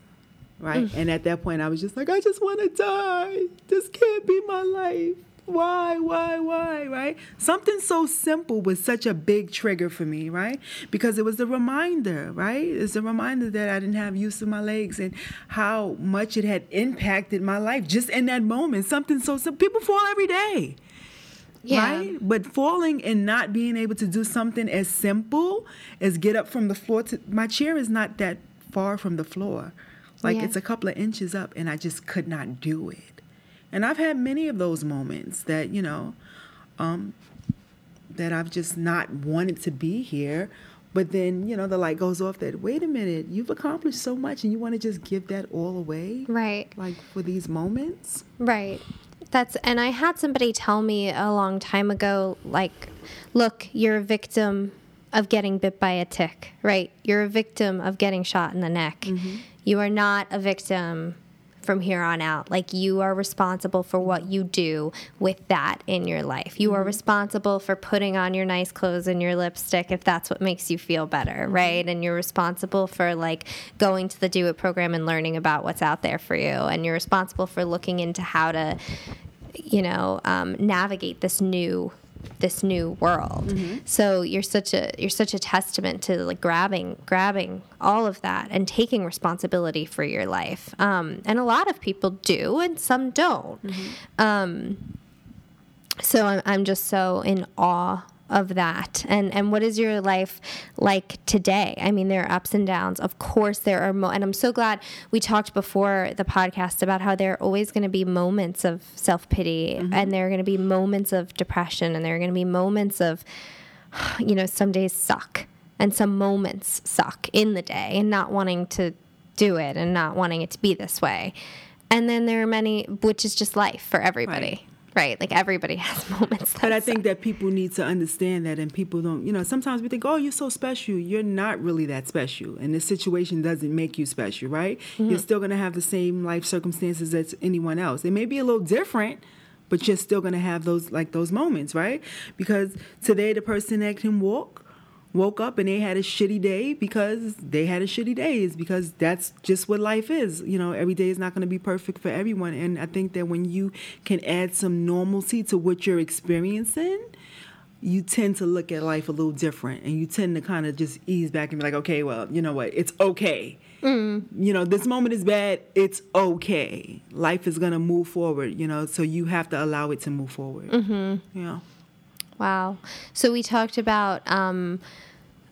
Right? Mm. And at that point I was just like I just want to die. This can't be my life. Why, why, why, right? Something so simple was such a big trigger for me, right? Because it was a reminder, right? It's a reminder that I didn't have use of my legs and how much it had impacted my life just in that moment. Something so simple. People fall every day Yeah. right? But falling and not being able to do something as simple as get up from the floor to my chair is not that far from the floor. Like Yeah. it's a couple of inches up and I just could not do it. And I've had many of those moments that, you know, um, that I've just not wanted to be here. But then, you know, the light goes off that, wait a minute, you've accomplished so much and you want to just give that all away? Right. Like for these moments? Right. That's and I had somebody tell me a long time ago like look, you're a victim of getting bit by a tick, right? You're a victim of getting shot in the neck. Mm-hmm. You are not a victim from here on out. Like you are responsible for what you do with that in your life. You are mm-hmm. responsible for putting on your nice clothes and your lipstick if that's what makes you feel better, mm-hmm. right? And you're responsible for like going to the Do It program and learning about what's out there for you. And you're responsible for looking into how to, you know, um, navigate this new this new world. So you're such a you're such a testament to like grabbing grabbing all of that and taking responsibility for your life. Um, and a lot of people do, and some don't. Um, so I'm I'm just so in awe of that. And and what is your life like today? I mean, there are ups and downs. Of course, there are. Mo- and I'm so glad we talked before the podcast about how there are always going to be moments of self pity, mm-hmm. and there are going to be moments of depression, and there are going to be moments of, you know, some days suck, and some moments suck in the day, and not wanting to do it, and not wanting it to be this way. And then there are many, which is just life for everybody. Right. Right, like everybody has moments. But I think that people need to understand that, and people don't, you know, sometimes we think, oh, you're so special. You're not really that special. And this situation doesn't make you special, right? You're mm-hmm. still going to have the same life circumstances as anyone else. It may be a little different, but you're still going to have those, like those moments, right? Because today, the person that can walk, woke up and they had a shitty day because they had a shitty day is because that's just what life is. You know every day is not going to be perfect for everyone. And i think that when you can add some normalcy to what you're experiencing you tend to look at life a little different. And you tend to kind of just ease back and be like okay well you know what? It's okay. You know this moment is bad. It's okay. Life is going to move forward you know? So you have to allow it to move forward. Mm-hmm. yeah. Wow. So we talked about um,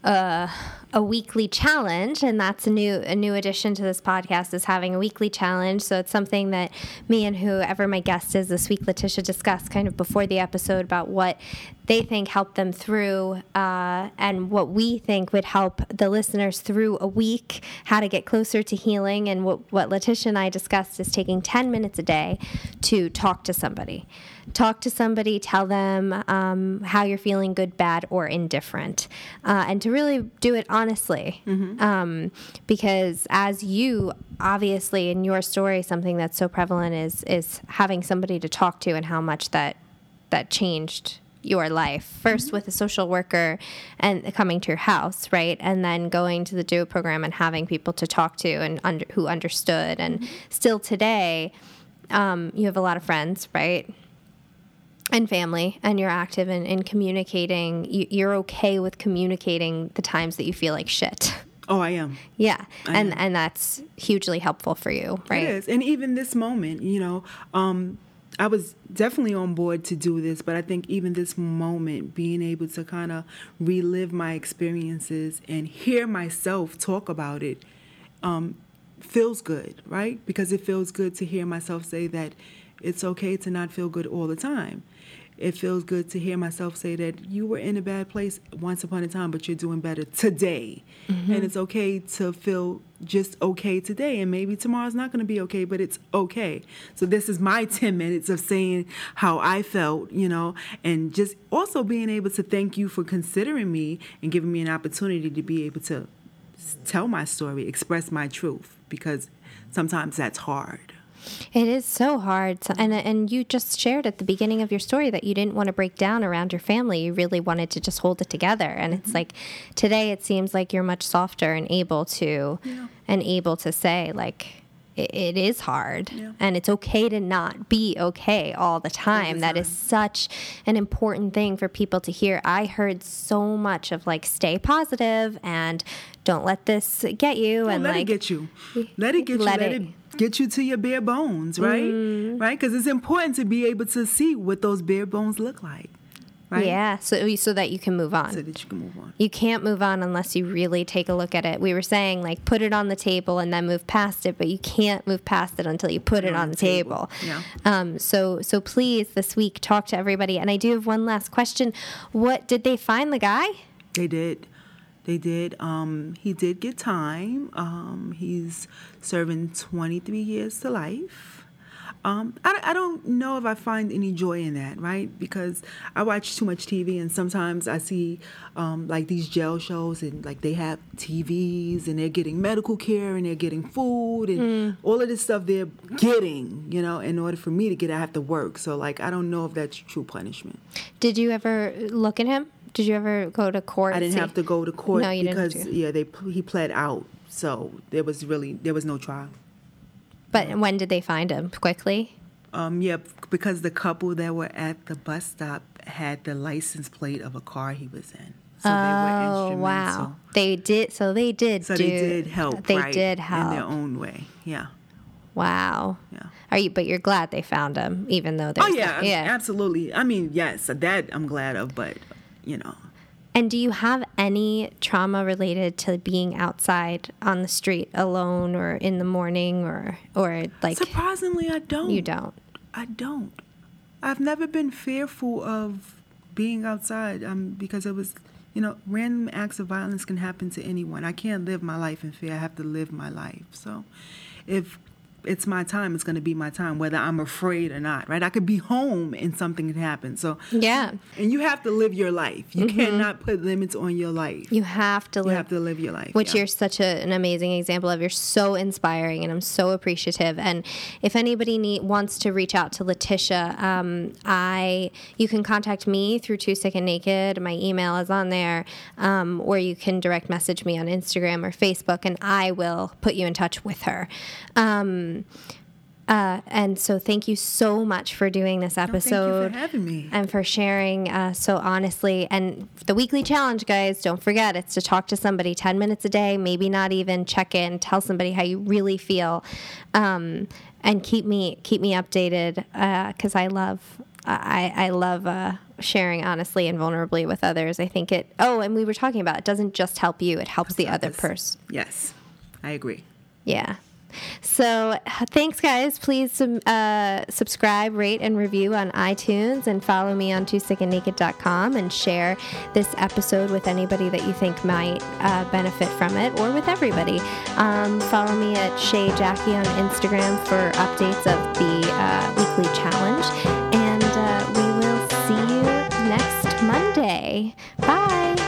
uh, a weekly challenge, and that's a new a new addition to this podcast is having a weekly challenge. So it's something that me and whoever my guest is this week, Letitia, discussed kind of before the episode about what they think helped them through, uh, and what we think would help the listeners through a week, how to get closer to healing. And what what Letitia and I discussed is taking ten minutes a day to talk to somebody talk to somebody, tell them um, how you're feeling, good, bad, or indifferent, uh, and to really do it honestly. Um, because as you obviously in your story, something that's so prevalent is is having somebody to talk to and how much that that changed your life. 1st with a social worker and coming to your house right? And then going to the do it program and having people to talk to and under, who understood. And still today um, you have a lot of friends right and family and you're active in, in communicating you, you're okay with communicating the times that you feel like shit oh i am yeah I and am. and that's hugely helpful for you right It is. And even this moment, you know, um, I was definitely on board to do this, but I think even this moment, being able to kind of relive my experiences and hear myself talk about it um, feels good, right? Because it feels good to hear myself say that it's okay to not feel good all the time. It feels good to hear myself say that you were in a bad place once upon a time, but you're doing better today. Mm-hmm. And it's okay to feel just okay today. And maybe tomorrow's not going to be okay, but it's okay. So, this is my 10 minutes of saying how I felt, you know, and just also being able to thank you for considering me and giving me an opportunity to be able to tell my story, express my truth, because sometimes that's hard. It is so hard. And and you just shared at the beginning of your story that you didn't want to break down around your family. You really wanted to just hold it together. And it's mm-hmm. like today it seems like you're much softer and able to and able to say like it, it is hard Yeah. and it's okay to not be okay all the time. That is such an important thing for people to hear. I heard so much of like stay positive and don't let this get you Don't and let like it get you. Let it get you. Let Let, it- it, get you to your bare bones, right? Mm-hmm. Right? Because it's important to be able to see what those bare bones look like. Right? Yeah, so so that you can move on. So that you can move on. You can't move on unless you really take a look at it. We were saying like put it on the table and then move past it, but you can't move past it until you put it on the table. Yeah. Um, so so please this week talk to everybody. And I do have one last question. What did they find the guy? They did. They did. Um, he did get time. Um, he's serving 23 years to life. Um, I, I don't know if I find any joy in that, right? Because I watch too much TV, and sometimes I see um, like these jail shows, and like they have TVs, and they're getting medical care, and they're getting food, and all of this stuff they're getting. You know, in order for me to get, I have to work. So like, I don't know if that's true punishment. Did you ever look at him? Did you ever go to court? I didn't have to go to court No, you didn't because yeah, they he pled out, so there was really there was no trial. But when did they find him? Quickly? Um, yeah, because the couple that were at the bus stop had the license plate of a car he was in, so they were Oh instrumental. wow! They did. So they did. So do, they did help. They right, did in their own way. Yeah, Wow. yeah. Are you? But you're glad they found him, even though Oh yeah, yeah. absolutely. I mean, yes, that I'm glad of, but you know, And do you have any trauma related to being outside on the street alone or in the morning or or like surprisingly, I don't. you don't? I don't. I've never been fearful of being outside um, because it was, you know, random acts of violence can happen to anyone. I can't live my life in fear. I have to live my life. So if it's my time, it's going to be my time, whether I'm afraid or not, right? I could be home and something could happen. So, Yeah. and you have to live your life. You cannot put limits on your life. You have to You live have to live your life. which yeah. you're such a, an amazing example of. You're so inspiring, and I'm so appreciative. And if anybody need, wants to reach out to Letitia, um, I you can contact me through Too Sick and Naked. My email is on there, um, or you can direct message me on Instagram or Facebook, and I will put you in touch with her. Um, uh, and so, thank you so much for doing this Thank you episode for having me. and for sharing uh, so honestly. And the weekly challenge, guys, don't forget it's to talk to somebody 10 minutes a day, maybe not even check in, tell somebody how you really feel, um, and keep me keep me updated because I love I, I love uh, sharing honestly and vulnerably with others. I think it. Oh, and we were talking about it doesn't just help you; it helps the other person. Yes, I agree. Yeah. So thanks, guys. Please uh, subscribe, rate, and review on iTunes, and follow me on twosickandnaked.com and share this episode with anybody that you think might uh, benefit from it or with everybody. Um, follow me at Shay Jackie on Instagram for updates of the uh, weekly challenge, and uh, we will see you next Monday. Bye.